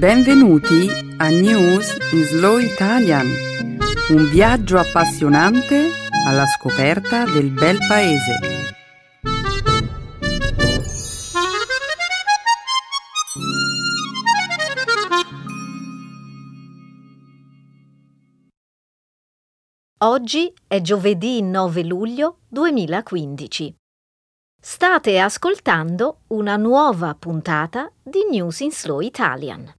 Benvenuti a News in Slow Italian, un viaggio appassionante alla scoperta del bel paese. Oggi è giovedì 9 luglio 2015. State ascoltando una nuova puntata di News in Slow Italian.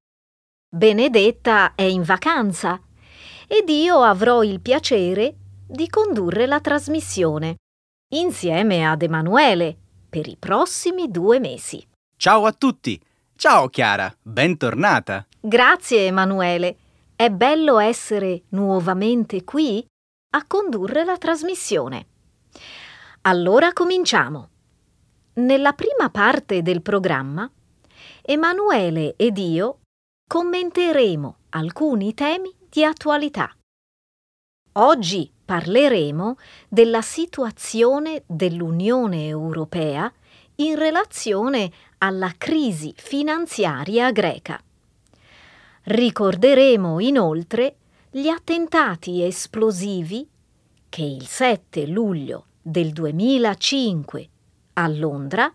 Benedetta è in vacanza ed io avrò il piacere di condurre la trasmissione insieme ad Emanuele per i prossimi due mesi. Ciao a tutti! Ciao Chiara, bentornata! Grazie Emanuele, è bello essere nuovamente qui a condurre la trasmissione. Allora cominciamo. Nella prima parte del programma, Emanuele ed io commenteremo alcuni temi di attualità. Oggi parleremo della situazione dell'Unione Europea in relazione alla crisi finanziaria greca. Ricorderemo inoltre gli attentati esplosivi che il 7 luglio del 2005 a Londra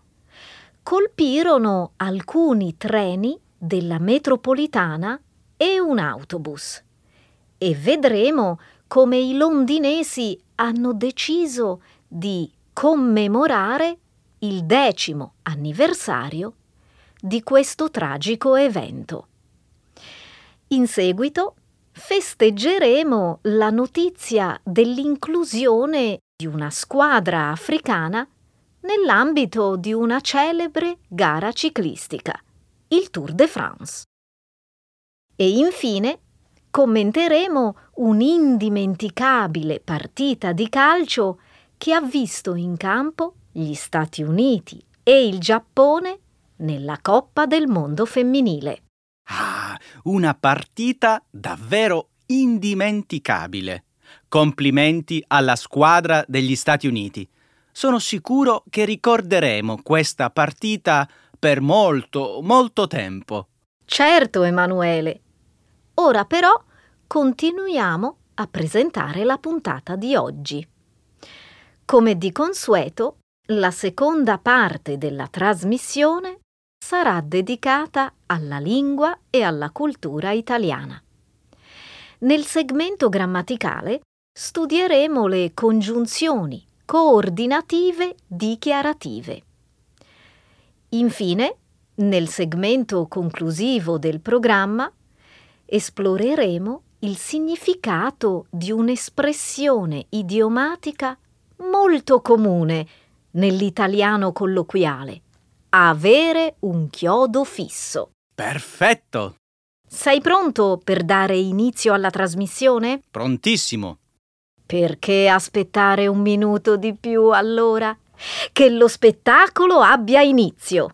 colpirono alcuni treni della metropolitana e un autobus. E vedremo come i londinesi hanno deciso di commemorare il decimo anniversario di questo tragico evento. In seguito festeggeremo la notizia dell'inclusione di una squadra africana nell'ambito di una celebre gara ciclistica il Tour de France. E infine commenteremo un'indimenticabile partita di calcio che ha visto in campo gli Stati Uniti e il Giappone nella Coppa del Mondo femminile. Ah, una partita davvero indimenticabile. Complimenti alla squadra degli Stati Uniti. Sono sicuro che ricorderemo questa partita per molto, molto tempo. Certo, Emanuele. Ora però continuiamo a presentare la puntata di oggi. Come di consueto, la seconda parte della trasmissione sarà dedicata alla lingua e alla cultura italiana. Nel segmento grammaticale studieremo le congiunzioni coordinative dichiarative. Infine, nel segmento conclusivo del programma, esploreremo il significato di un'espressione idiomatica molto comune nell'italiano colloquiale, avere un chiodo fisso. Perfetto! Sei pronto per dare inizio alla trasmissione? Prontissimo! Perché aspettare un minuto di più allora? Che lo spettacolo abbia inizio.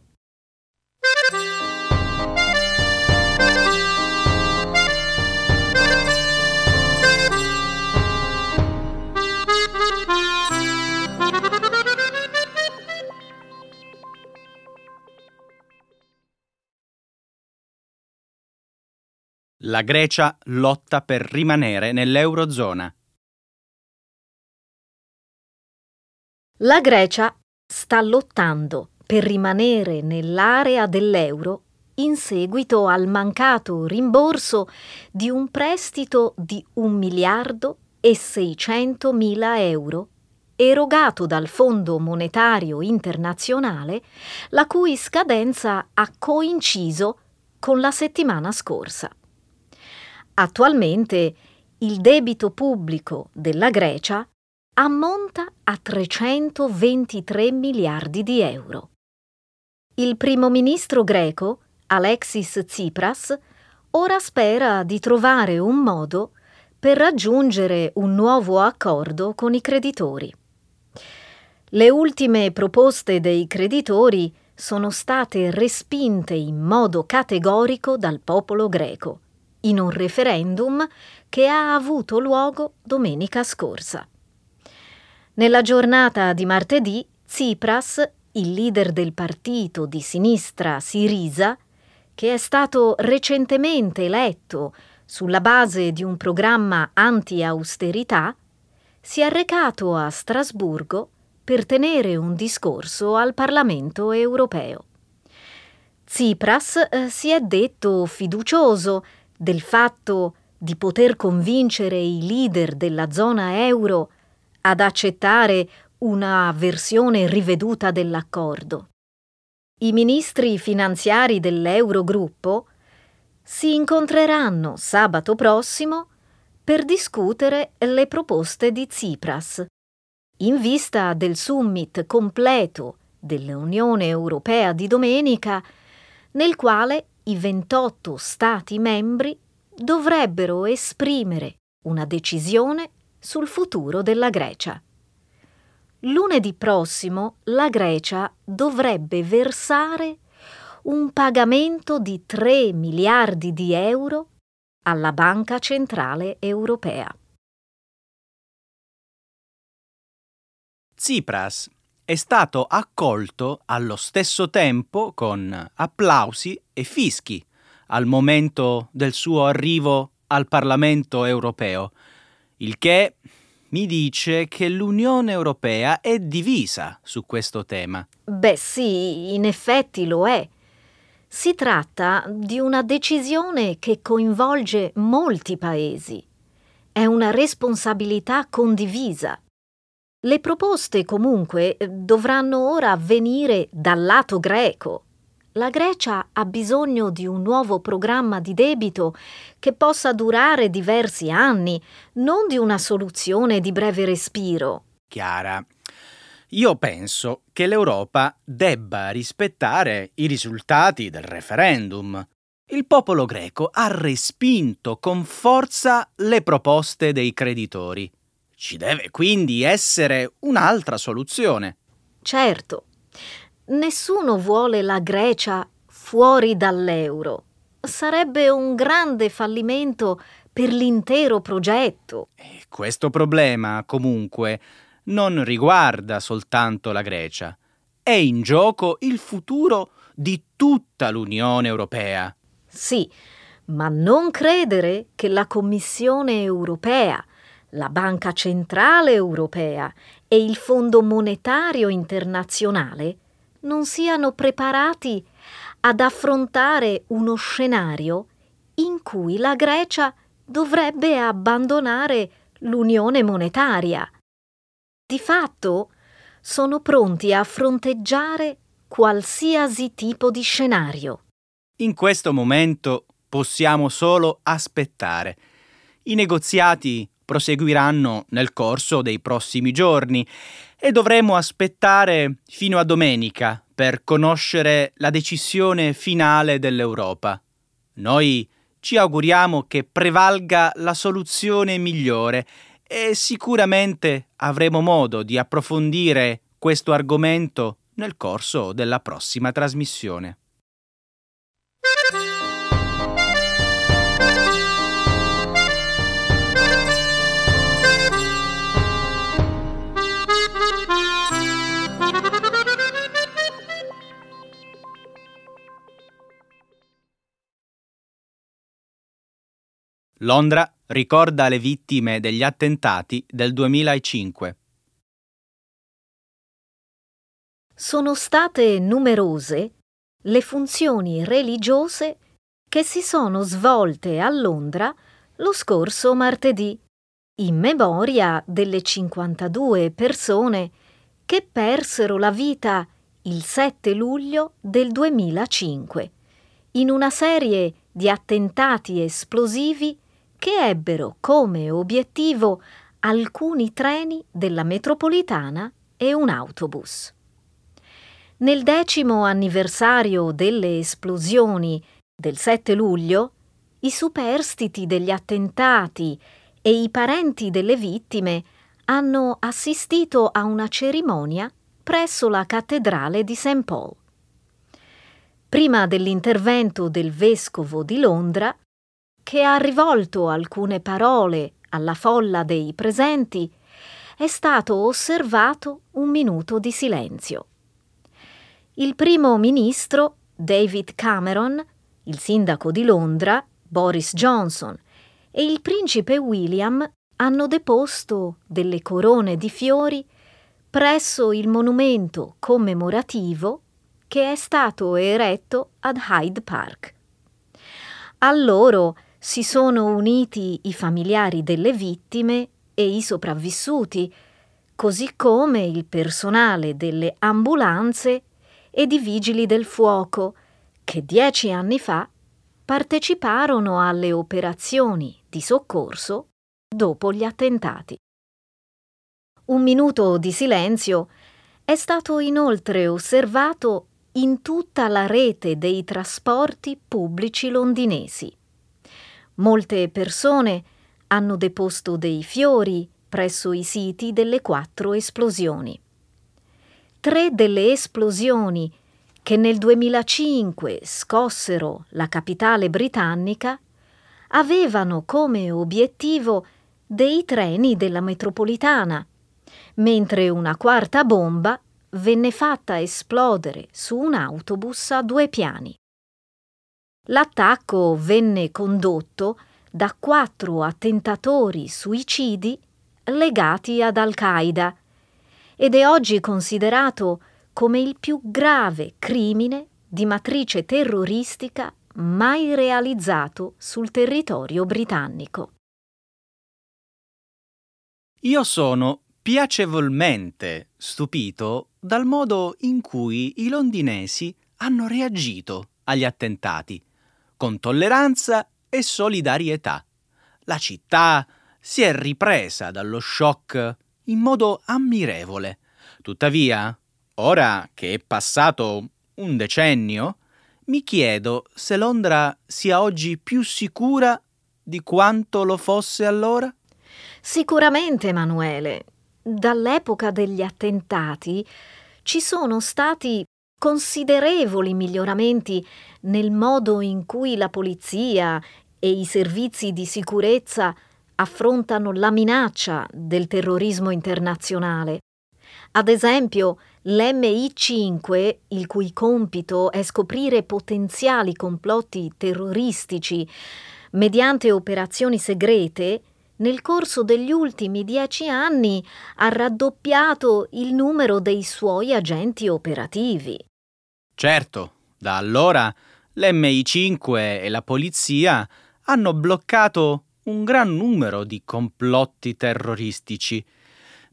La Grecia lotta per rimanere nell'Eurozona. La Grecia sta lottando per rimanere nell'area dell'euro in seguito al mancato rimborso di un prestito di 1 miliardo e 600 mila euro erogato dal Fondo Monetario Internazionale, la cui scadenza ha coinciso con la settimana scorsa. Attualmente il debito pubblico della Grecia ammonta a 323 miliardi di euro. Il primo ministro greco, Alexis Tsipras, ora spera di trovare un modo per raggiungere un nuovo accordo con i creditori. Le ultime proposte dei creditori sono state respinte in modo categorico dal popolo greco, in un referendum che ha avuto luogo domenica scorsa. Nella giornata di martedì, Tsipras, il leader del partito di sinistra Sirisa, che è stato recentemente eletto sulla base di un programma anti-austerità, si è recato a Strasburgo per tenere un discorso al Parlamento europeo. Tsipras eh, si è detto fiducioso del fatto di poter convincere i leader della zona euro ad accettare una versione riveduta dell'accordo. I ministri finanziari dell'Eurogruppo si incontreranno sabato prossimo per discutere le proposte di Tsipras, in vista del summit completo dell'Unione Europea di domenica, nel quale i 28 Stati membri dovrebbero esprimere una decisione sul futuro della Grecia. Lunedì prossimo la Grecia dovrebbe versare un pagamento di 3 miliardi di euro alla Banca Centrale Europea. Tsipras è stato accolto allo stesso tempo con applausi e fischi al momento del suo arrivo al Parlamento europeo, il che mi dice che l'Unione Europea è divisa su questo tema. Beh sì, in effetti lo è. Si tratta di una decisione che coinvolge molti paesi. È una responsabilità condivisa. Le proposte comunque dovranno ora venire dal lato greco. La Grecia ha bisogno di un nuovo programma di debito che possa durare diversi anni, non di una soluzione di breve respiro. Chiara, io penso che l'Europa debba rispettare i risultati del referendum. Il popolo greco ha respinto con forza le proposte dei creditori. Ci deve quindi essere un'altra soluzione. Certo, nessuno vuole la Grecia fuori dall'euro. Sarebbe un grande fallimento per l'intero progetto. E questo problema, comunque, non riguarda soltanto la Grecia. È in gioco il futuro di tutta l'Unione Europea. Sì, ma non credere che la Commissione europea, la Banca Centrale Europea e il Fondo Monetario Internazionale non siano preparati ad affrontare uno scenario in cui la Grecia dovrebbe abbandonare l'unione monetaria di fatto sono pronti a fronteggiare qualsiasi tipo di scenario. In questo momento possiamo solo aspettare. I negoziati proseguiranno nel corso dei prossimi giorni e dovremo aspettare fino a domenica per conoscere la decisione finale dell'Europa. Noi ci auguriamo che prevalga la soluzione migliore e sicuramente avremo modo di approfondire questo argomento nel corso della prossima trasmissione. Londra ricorda le vittime degli attentati del 2005. Sono state numerose le funzioni religiose che si sono svolte a Londra lo scorso martedì, in memoria delle 52 persone che persero la vita il 7 luglio del 2005 in una serie di attentati esplosivi che ebbero come obiettivo alcuni treni della metropolitana e un autobus. Nel decimo anniversario delle esplosioni del 7 luglio, i superstiti degli attentati e i parenti delle vittime hanno assistito a una cerimonia presso la cattedrale di St. Paul. Prima dell'intervento del vescovo di Londra, che ha rivolto alcune parole alla folla dei presenti, è stato osservato un minuto di silenzio. Il primo ministro, David Cameron, il sindaco di Londra, Boris Johnson, e il principe William hanno deposto delle corone di fiori presso il monumento commemorativo che è stato eretto ad Hyde Park. A loro si sono uniti i familiari delle vittime e i sopravvissuti, così come il personale delle ambulanze e di vigili del fuoco che dieci anni fa parteciparono alle operazioni di soccorso dopo gli attentati. Un minuto di silenzio è stato inoltre osservato in tutta la rete dei trasporti pubblici londinesi. Molte persone hanno deposto dei fiori presso i siti delle quattro esplosioni. Tre delle esplosioni che nel 2005 scossero la capitale britannica avevano come obiettivo dei treni della metropolitana, mentre una quarta bomba venne fatta esplodere su un autobus a due piani. L'attacco venne condotto da quattro attentatori suicidi legati ad Al-Qaeda ed è oggi considerato come il più grave crimine di matrice terroristica mai realizzato sul territorio britannico. Io sono piacevolmente stupito dal modo in cui i londinesi hanno reagito agli attentati, con tolleranza e solidarietà. La città si è ripresa dallo shock in modo ammirevole. Tuttavia, ora che è passato un decennio, mi chiedo se Londra sia oggi più sicura di quanto lo fosse allora? Sicuramente, Emanuele. Dall'epoca degli attentati ci sono stati considerevoli miglioramenti nel modo in cui la polizia e i servizi di sicurezza affrontano la minaccia del terrorismo internazionale. Ad esempio, l'MI5, il cui compito è scoprire potenziali complotti terroristici mediante operazioni segrete, nel corso degli ultimi dieci anni ha raddoppiato il numero dei suoi agenti operativi. Certo, da allora l'MI5 e la polizia hanno bloccato un gran numero di complotti terroristici,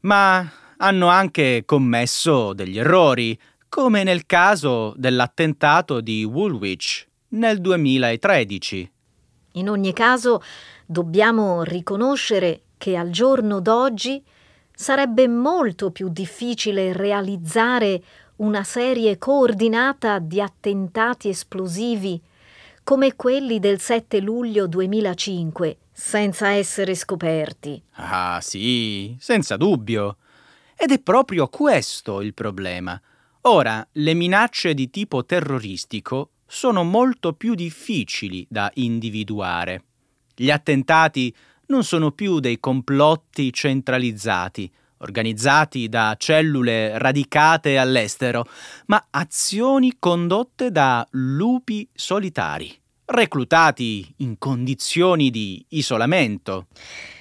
ma hanno anche commesso degli errori, come nel caso dell'attentato di Woolwich nel 2013. In ogni caso, dobbiamo riconoscere che al giorno d'oggi sarebbe molto più difficile realizzare una serie coordinata di attentati esplosivi come quelli del 7 luglio 2005, senza essere scoperti. Ah sì, senza dubbio. Ed è proprio questo il problema. Ora, le minacce di tipo terroristico sono molto più difficili da individuare. Gli attentati non sono più dei complotti centralizzati, organizzati da cellule radicate all'estero, ma azioni condotte da lupi solitari, reclutati in condizioni di isolamento.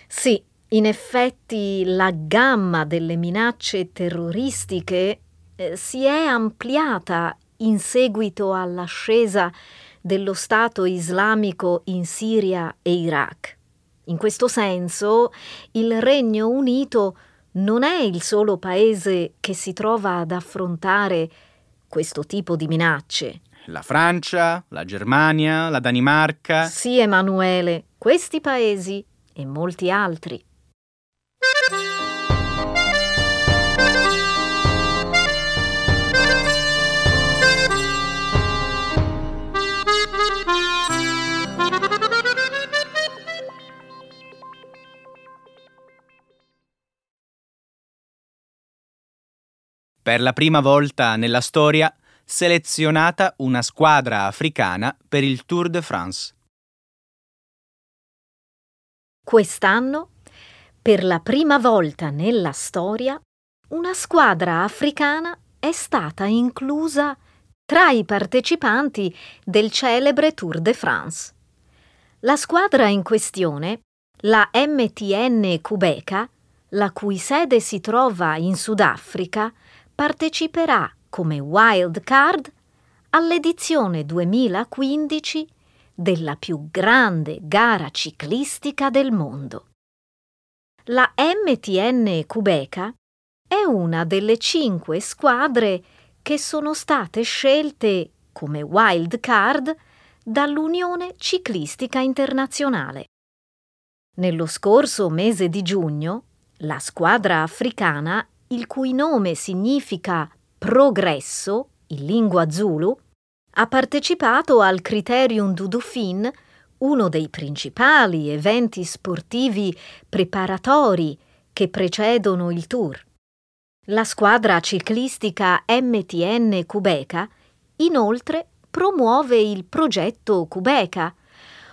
Sì, in effetti la gamma delle minacce terroristiche eh, si è ampliata in seguito all'ascesa dello Stato islamico in Siria e Iraq. In questo senso, il Regno Unito non è il solo paese che si trova ad affrontare questo tipo di minacce. La Francia, la Germania, la Danimarca. Sì, Emanuele, questi paesi e molti altri. Per la prima volta nella storia selezionata una squadra africana per il Tour de France. Quest'anno, per la prima volta nella storia, una squadra africana è stata inclusa tra i partecipanti del celebre Tour de France. La squadra in questione, la MTN Quebeca, la cui sede si trova in Sudafrica, parteciperà come wild card all'edizione 2015 della più grande gara ciclistica del mondo. La MTN Quebeca è una delle cinque squadre che sono state scelte come wild card dall'Unione Ciclistica Internazionale. Nello scorso mese di giugno, la squadra africana, il cui nome significa progresso in lingua zulu, ha partecipato al Criterium du uno dei principali eventi sportivi preparatori che precedono il Tour. La squadra ciclistica MTN Cubeca inoltre promuove il progetto Cubeca,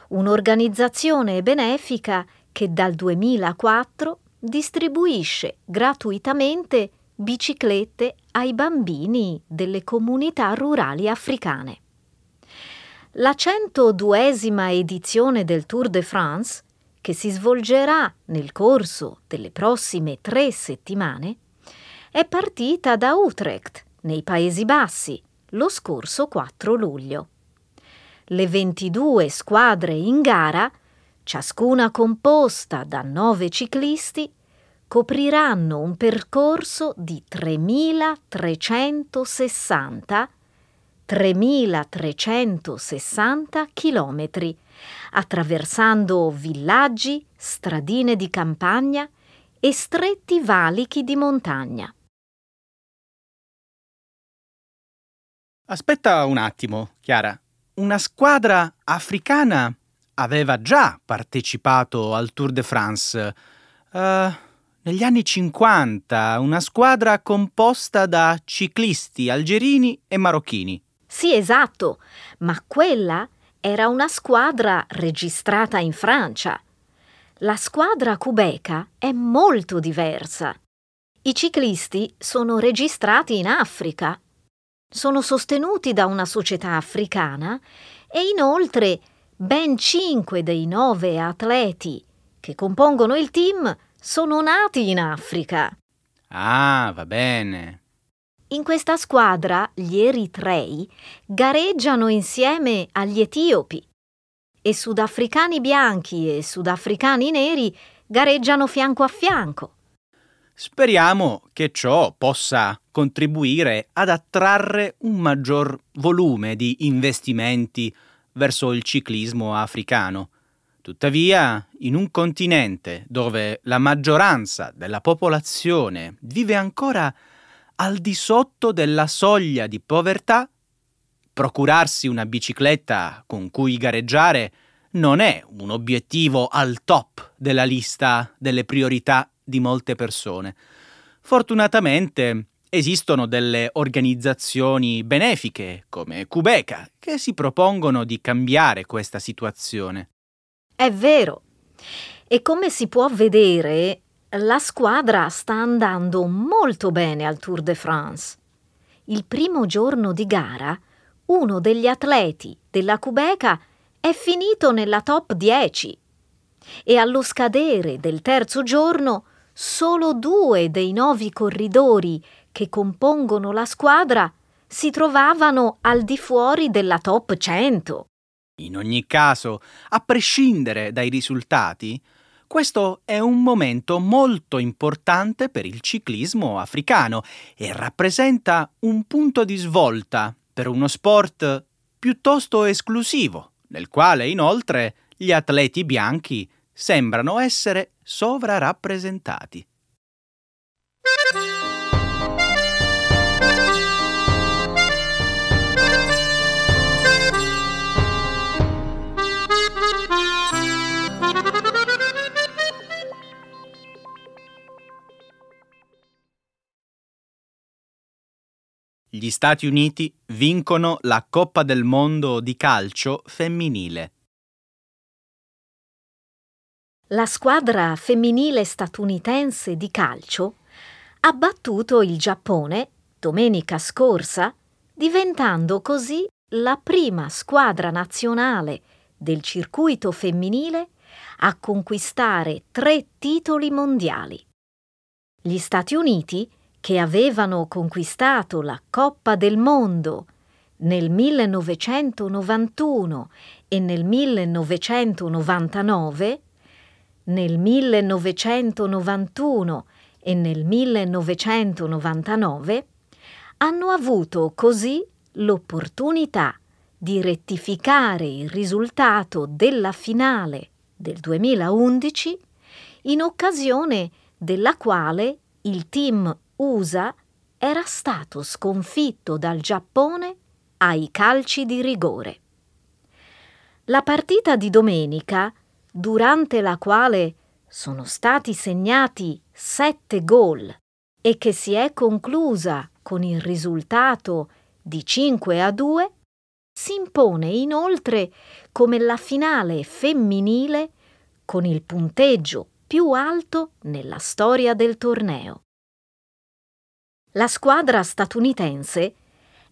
un'organizzazione benefica che dal 2004 distribuisce gratuitamente biciclette ai bambini delle comunità rurali africane. La 102esima edizione del Tour de France, che si svolgerà nel corso delle prossime tre settimane, è partita da Utrecht, nei Paesi Bassi, lo scorso 4 luglio. Le 22 squadre in gara, ciascuna composta da 9 ciclisti, copriranno un percorso di 3360 3360 chilometri, attraversando villaggi, stradine di campagna e stretti valichi di montagna. Aspetta un attimo, Chiara. Una squadra africana aveva già partecipato al Tour de France. Uh, negli anni 50, una squadra composta da ciclisti algerini e marocchini. Sì, esatto, ma quella era una squadra registrata in Francia. La squadra cubeca è molto diversa. I ciclisti sono registrati in Africa sono sostenuti da una società africana e inoltre ben cinque dei nove atleti che compongono il team sono nati in Africa. Ah, va bene. In questa squadra gli eritrei gareggiano insieme agli etiopi e sudafricani bianchi e sudafricani neri gareggiano fianco a fianco. Speriamo che ciò possa contribuire ad attrarre un maggior volume di investimenti verso il ciclismo africano. Tuttavia, in un continente dove la maggioranza della popolazione vive ancora al di sotto della soglia di povertà, procurarsi una bicicletta con cui gareggiare non è un obiettivo al top della lista delle priorità di molte persone. Fortunatamente esistono delle organizzazioni benefiche come Cubeca che si propongono di cambiare questa situazione. È vero. E come si può vedere, la squadra sta andando molto bene al Tour de France. Il primo giorno di gara, uno degli atleti della Cubeca è finito nella top 10 e allo scadere del terzo giorno solo due dei nove corridori che compongono la squadra si trovavano al di fuori della top 100. In ogni caso, a prescindere dai risultati, questo è un momento molto importante per il ciclismo africano e rappresenta un punto di svolta per uno sport piuttosto esclusivo, nel quale inoltre gli atleti bianchi sembrano essere sovrarappresentati. Gli Stati Uniti vincono la Coppa del Mondo di calcio femminile. La squadra femminile statunitense di calcio ha battuto il Giappone domenica scorsa diventando così la prima squadra nazionale del circuito femminile a conquistare tre titoli mondiali. Gli Stati Uniti, che avevano conquistato la Coppa del Mondo nel 1991 e nel 1999, nel 1991 e nel 1999, hanno avuto così l'opportunità di rettificare il risultato della finale del 2011 in occasione della quale il team USA era stato sconfitto dal Giappone ai calci di rigore. La partita di domenica, durante la quale sono stati segnati sette gol e che si è conclusa con il risultato di 5 a 2, si impone inoltre come la finale femminile con il punteggio più alto nella storia del torneo. La squadra statunitense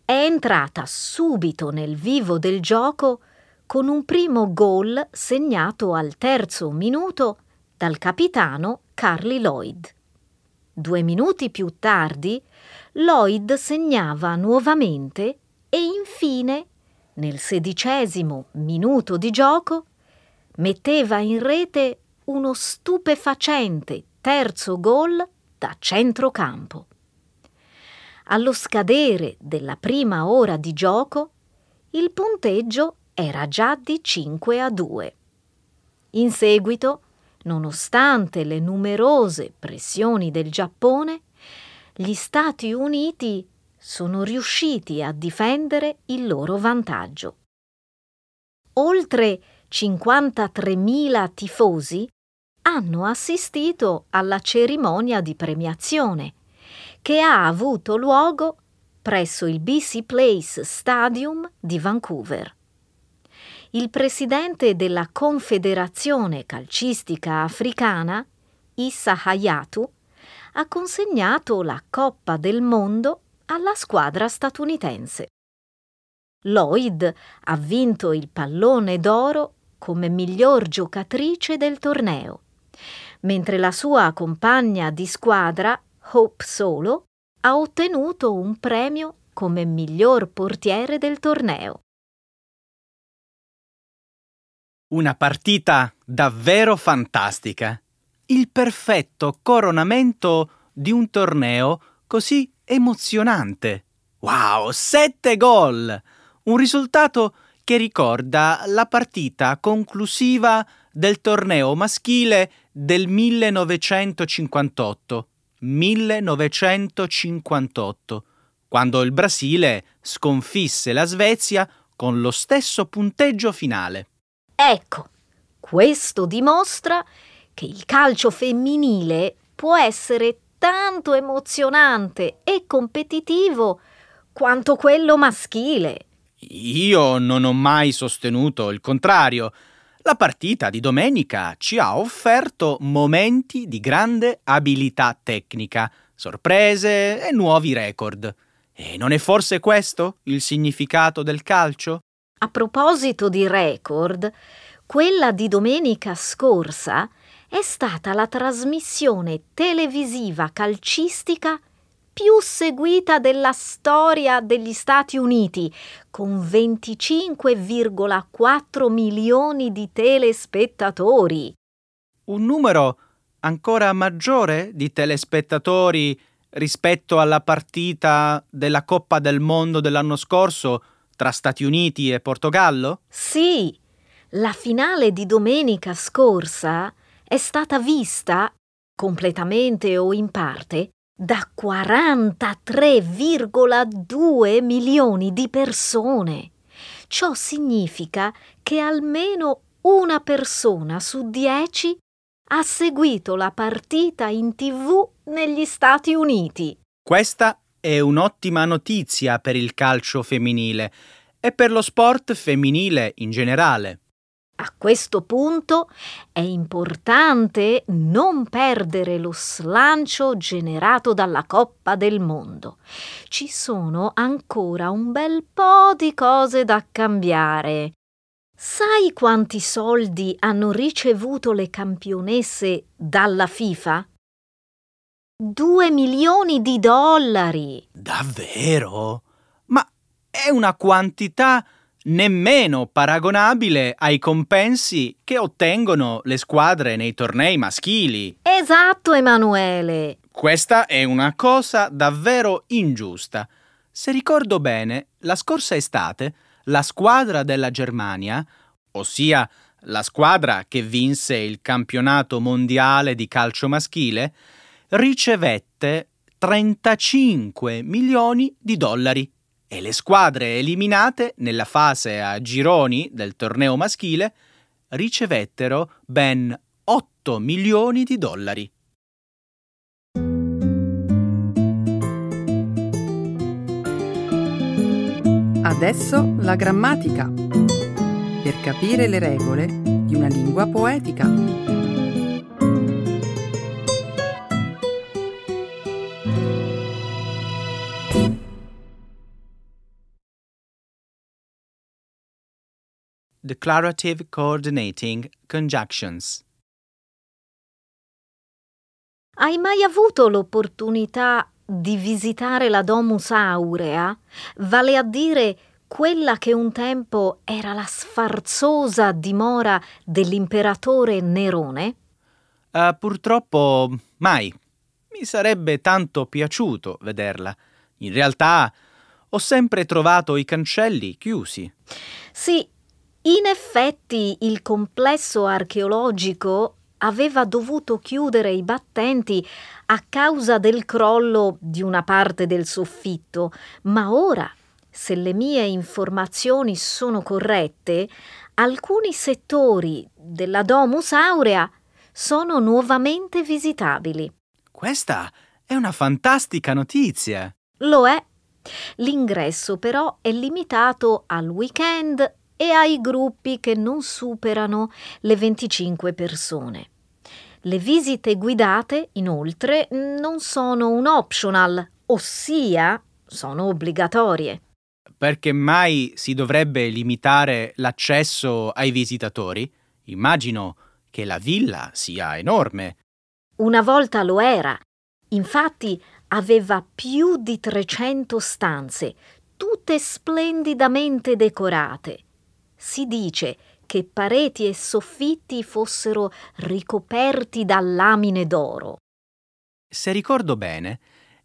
è entrata subito nel vivo del gioco con un primo gol segnato al terzo minuto dal capitano Carly Lloyd. Due minuti più tardi, Lloyd segnava nuovamente e infine, nel sedicesimo minuto di gioco, metteva in rete uno stupefacente terzo gol da centrocampo. Allo scadere della prima ora di gioco, il punteggio era già di 5 a 2. In seguito, nonostante le numerose pressioni del Giappone, gli Stati Uniti sono riusciti a difendere il loro vantaggio. Oltre 53.000 tifosi hanno assistito alla cerimonia di premiazione che ha avuto luogo presso il BC Place Stadium di Vancouver. Il presidente della Confederazione Calcistica Africana, Issa Hayatu, ha consegnato la Coppa del Mondo alla squadra statunitense. Lloyd ha vinto il pallone d'oro come miglior giocatrice del torneo, mentre la sua compagna di squadra, Hope Solo, ha ottenuto un premio come miglior portiere del torneo. Una partita davvero fantastica. Il perfetto coronamento di un torneo così emozionante. Wow, sette gol! Un risultato che ricorda la partita conclusiva del torneo maschile del 1958. 1958, quando il Brasile sconfisse la Svezia con lo stesso punteggio finale. Ecco, questo dimostra che il calcio femminile può essere tanto emozionante e competitivo quanto quello maschile. Io non ho mai sostenuto il contrario. La partita di domenica ci ha offerto momenti di grande abilità tecnica, sorprese e nuovi record. E non è forse questo il significato del calcio? A proposito di record, quella di domenica scorsa è stata la trasmissione televisiva calcistica più seguita della storia degli Stati Uniti, con 25,4 milioni di telespettatori. Un numero ancora maggiore di telespettatori rispetto alla partita della Coppa del Mondo dell'anno scorso tra Stati Uniti e Portogallo? Sì, la finale di domenica scorsa è stata vista, completamente o in parte, da 43,2 milioni di persone. Ciò significa che almeno una persona su dieci ha seguito la partita in tv negli Stati Uniti. Questa è un'ottima notizia per il calcio femminile e per lo sport femminile in generale. A questo punto è importante non perdere lo slancio generato dalla Coppa del Mondo. Ci sono ancora un bel po' di cose da cambiare. Sai quanti soldi hanno ricevuto le campionesse dalla FIFA? Due milioni di dollari. Davvero? Ma è una quantità nemmeno paragonabile ai compensi che ottengono le squadre nei tornei maschili. Esatto, Emanuele. Questa è una cosa davvero ingiusta. Se ricordo bene, la scorsa estate la squadra della Germania, ossia la squadra che vinse il campionato mondiale di calcio maschile, ricevette 35 milioni di dollari e le squadre eliminate nella fase a gironi del torneo maschile ricevettero ben 8 milioni di dollari. Adesso la grammatica. Per capire le regole di una lingua poetica. Declarative Coordinating Conjunctions. Hai mai avuto l'opportunità di visitare la Domus Aurea, vale a dire quella che un tempo era la sfarzosa dimora dell'imperatore Nerone? Uh, purtroppo mai. Mi sarebbe tanto piaciuto vederla. In realtà ho sempre trovato i cancelli chiusi. Sì, in effetti il complesso archeologico aveva dovuto chiudere i battenti a causa del crollo di una parte del soffitto, ma ora, se le mie informazioni sono corrette, alcuni settori della Domus Aurea sono nuovamente visitabili. Questa è una fantastica notizia. Lo è. L'ingresso però è limitato al weekend e ai gruppi che non superano le 25 persone. Le visite guidate, inoltre, non sono un optional, ossia sono obbligatorie. Perché mai si dovrebbe limitare l'accesso ai visitatori? Immagino che la villa sia enorme. Una volta lo era. Infatti aveva più di 300 stanze, tutte splendidamente decorate si dice che pareti e soffitti fossero ricoperti da lamine d'oro. Se ricordo bene,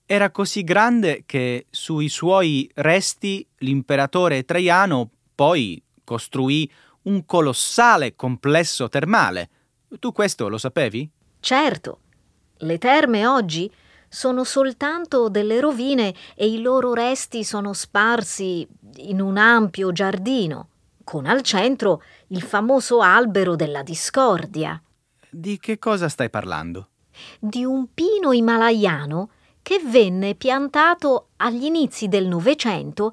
era così grande che sui suoi resti l'imperatore Traiano poi costruì un colossale complesso termale. Tu questo lo sapevi? Certo. Le terme oggi sono soltanto delle rovine e i loro resti sono sparsi in un ampio giardino con al centro il famoso albero della discordia. Di che cosa stai parlando? Di un pino himalayano che venne piantato agli inizi del Novecento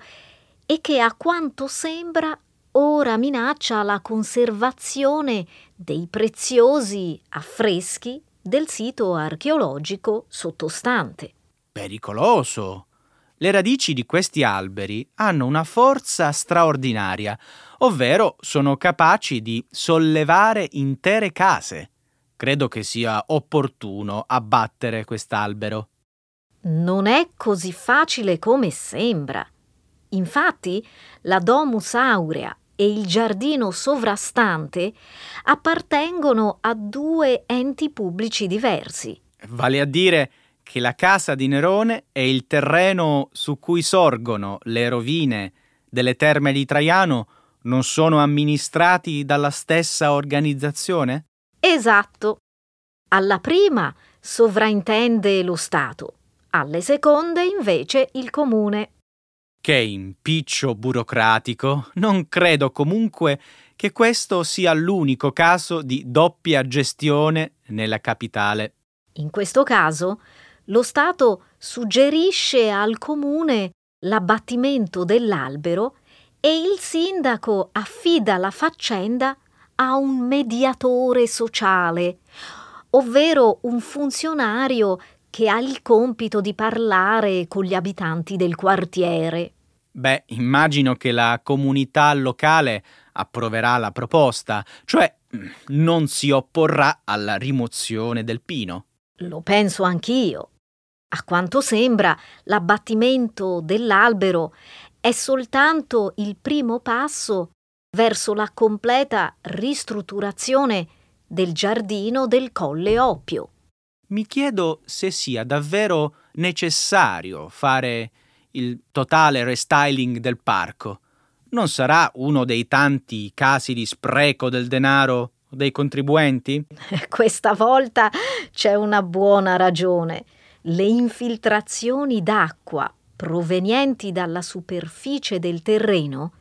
e che a quanto sembra ora minaccia la conservazione dei preziosi affreschi del sito archeologico sottostante. Pericoloso! Le radici di questi alberi hanno una forza straordinaria, ovvero sono capaci di sollevare intere case. Credo che sia opportuno abbattere quest'albero. Non è così facile come sembra. Infatti, la Domus Aurea e il giardino sovrastante appartengono a due enti pubblici diversi. Vale a dire che la casa di Nerone e il terreno su cui sorgono le rovine delle terme di Traiano non sono amministrati dalla stessa organizzazione? Esatto. Alla prima sovraintende lo Stato, alle seconde invece il comune. Che impiccio burocratico. Non credo comunque che questo sia l'unico caso di doppia gestione nella capitale. In questo caso, lo Stato suggerisce al comune l'abbattimento dell'albero e il sindaco affida la faccenda a un mediatore sociale, ovvero un funzionario che ha il compito di parlare con gli abitanti del quartiere. Beh, immagino che la comunità locale approverà la proposta, cioè mm, non si opporrà alla rimozione del pino. Lo penso anch'io. A quanto sembra, l'abbattimento dell'albero è soltanto il primo passo verso la completa ristrutturazione del giardino del Colle Oppio. Mi chiedo se sia davvero necessario fare il totale restyling del parco. Non sarà uno dei tanti casi di spreco del denaro dei contribuenti? Questa volta c'è una buona ragione. Le infiltrazioni d'acqua provenienti dalla superficie del terreno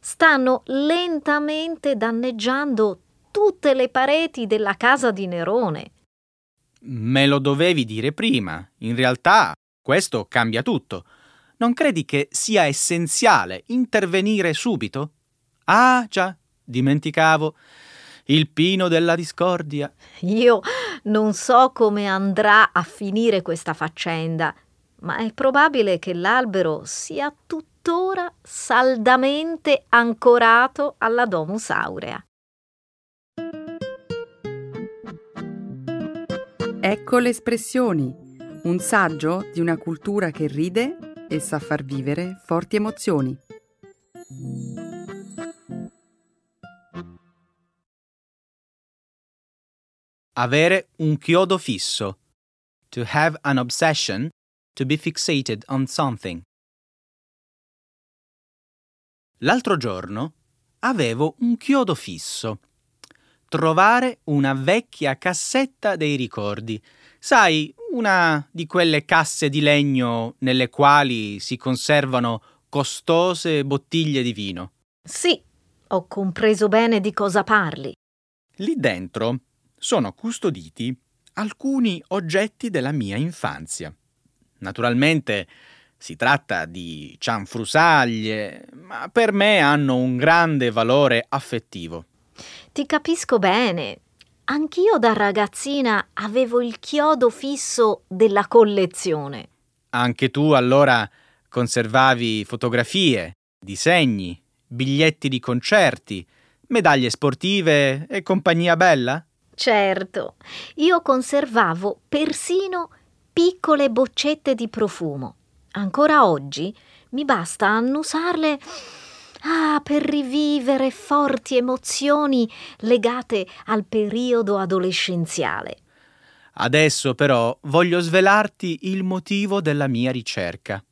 stanno lentamente danneggiando tutte le pareti della casa di Nerone. Me lo dovevi dire prima. In realtà questo cambia tutto. Non credi che sia essenziale intervenire subito? Ah, già, dimenticavo. Il pino della discordia. Io non so come andrà a finire questa faccenda, ma è probabile che l'albero sia tuttora saldamente ancorato alla Domus Aurea. Ecco le espressioni, un saggio di una cultura che ride e sa far vivere forti emozioni. Avere un chiodo fisso. To have an obsession, to be fixated on something. L'altro giorno avevo un chiodo fisso. Trovare una vecchia cassetta dei ricordi. Sai, una di quelle casse di legno nelle quali si conservano costose bottiglie di vino. Sì, ho compreso bene di cosa parli. Lì dentro sono custoditi alcuni oggetti della mia infanzia. Naturalmente si tratta di cianfrusaglie, ma per me hanno un grande valore affettivo. Ti capisco bene. Anch'io da ragazzina avevo il chiodo fisso della collezione. Anche tu allora conservavi fotografie, disegni, biglietti di concerti, medaglie sportive e compagnia bella? Certo, io conservavo persino piccole boccette di profumo. Ancora oggi mi basta annusarle ah, per rivivere forti emozioni legate al periodo adolescenziale. Adesso però voglio svelarti il motivo della mia ricerca.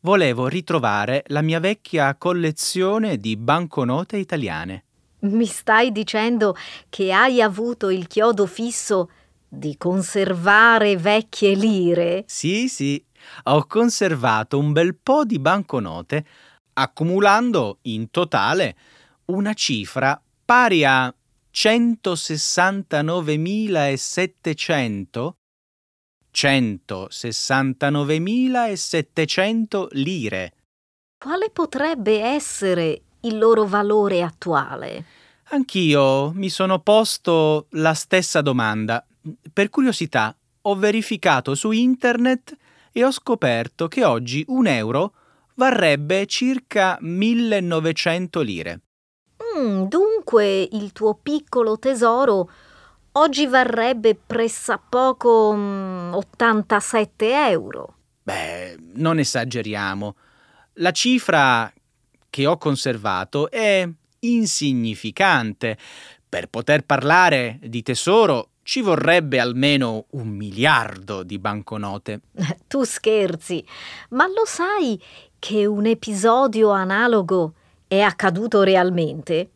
Volevo ritrovare la mia vecchia collezione di banconote italiane. Mi stai dicendo che hai avuto il chiodo fisso di conservare vecchie lire? Sì, sì, ho conservato un bel po' di banconote, accumulando in totale una cifra pari a 169.700 169.700 lire. Quale potrebbe essere il loro valore attuale? Anch'io mi sono posto la stessa domanda. Per curiosità ho verificato su internet e ho scoperto che oggi un euro varrebbe circa 1900 lire. Mm, dunque il tuo piccolo tesoro oggi varrebbe pressappoco mm, 87 euro. Beh, non esageriamo. La cifra che ho conservato è insignificante. Per poter parlare di tesoro ci vorrebbe almeno un miliardo di banconote. Tu scherzi, ma lo sai che un episodio analogo è accaduto realmente?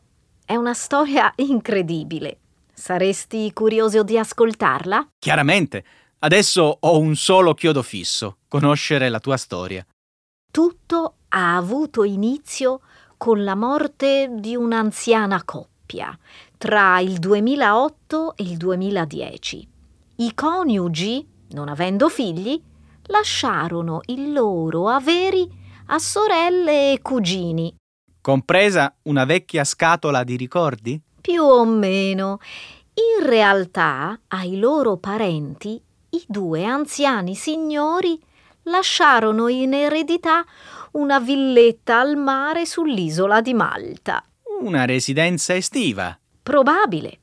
È una storia incredibile. Saresti curioso di ascoltarla? Chiaramente. Adesso ho un solo chiodo fisso, conoscere la tua storia. Tutto ha avuto inizio con la morte di un'anziana coppia tra il 2008 e il 2010. I coniugi, non avendo figli, lasciarono i loro averi a sorelle e cugini. Compresa una vecchia scatola di ricordi? Più o meno. In realtà, ai loro parenti, i due anziani signori lasciarono in eredità una villetta al mare sull'isola di Malta. Una residenza estiva. Probabile.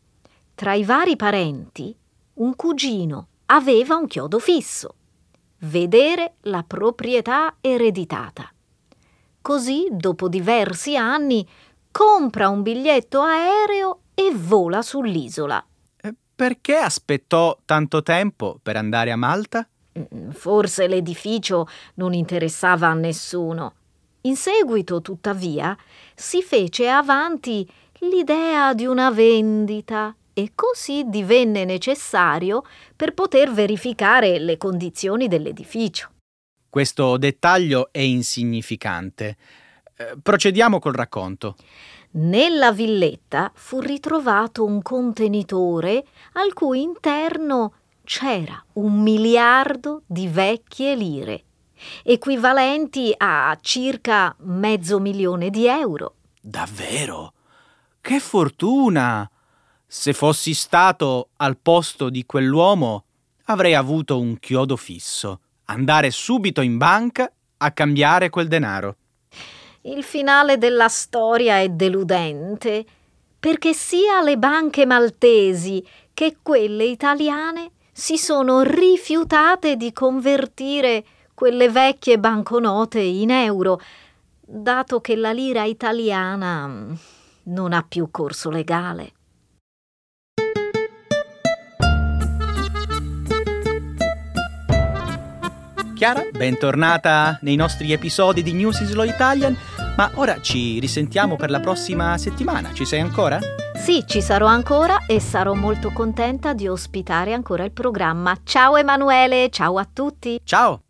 Tra i vari parenti, un cugino aveva un chiodo fisso. Vedere la proprietà ereditata. Così, dopo diversi anni, compra un biglietto aereo e vola sull'isola. Perché aspettò tanto tempo per andare a Malta? Mm, forse l'edificio non interessava a nessuno. In seguito, tuttavia, si fece avanti l'idea di una vendita e così divenne necessario per poter verificare le condizioni dell'edificio. Questo dettaglio è insignificante. Eh, procediamo col racconto. Nella villetta fu ritrovato un contenitore al cui interno c'era un miliardo di vecchie lire, equivalenti a circa mezzo milione di euro. Davvero? Che fortuna! Se fossi stato al posto di quell'uomo, avrei avuto un chiodo fisso, andare subito in banca a cambiare quel denaro. Il finale della storia è deludente, perché sia le banche maltesi che quelle italiane si sono rifiutate di convertire quelle vecchie banconote in euro, dato che la lira italiana non ha più corso legale. Chiara, bentornata nei nostri episodi di News Slow Italian, ma ora ci risentiamo per la prossima settimana, ci sei ancora? Sì, ci sarò ancora e sarò molto contenta di ospitare ancora il programma. Ciao Emanuele, ciao a tutti. Ciao!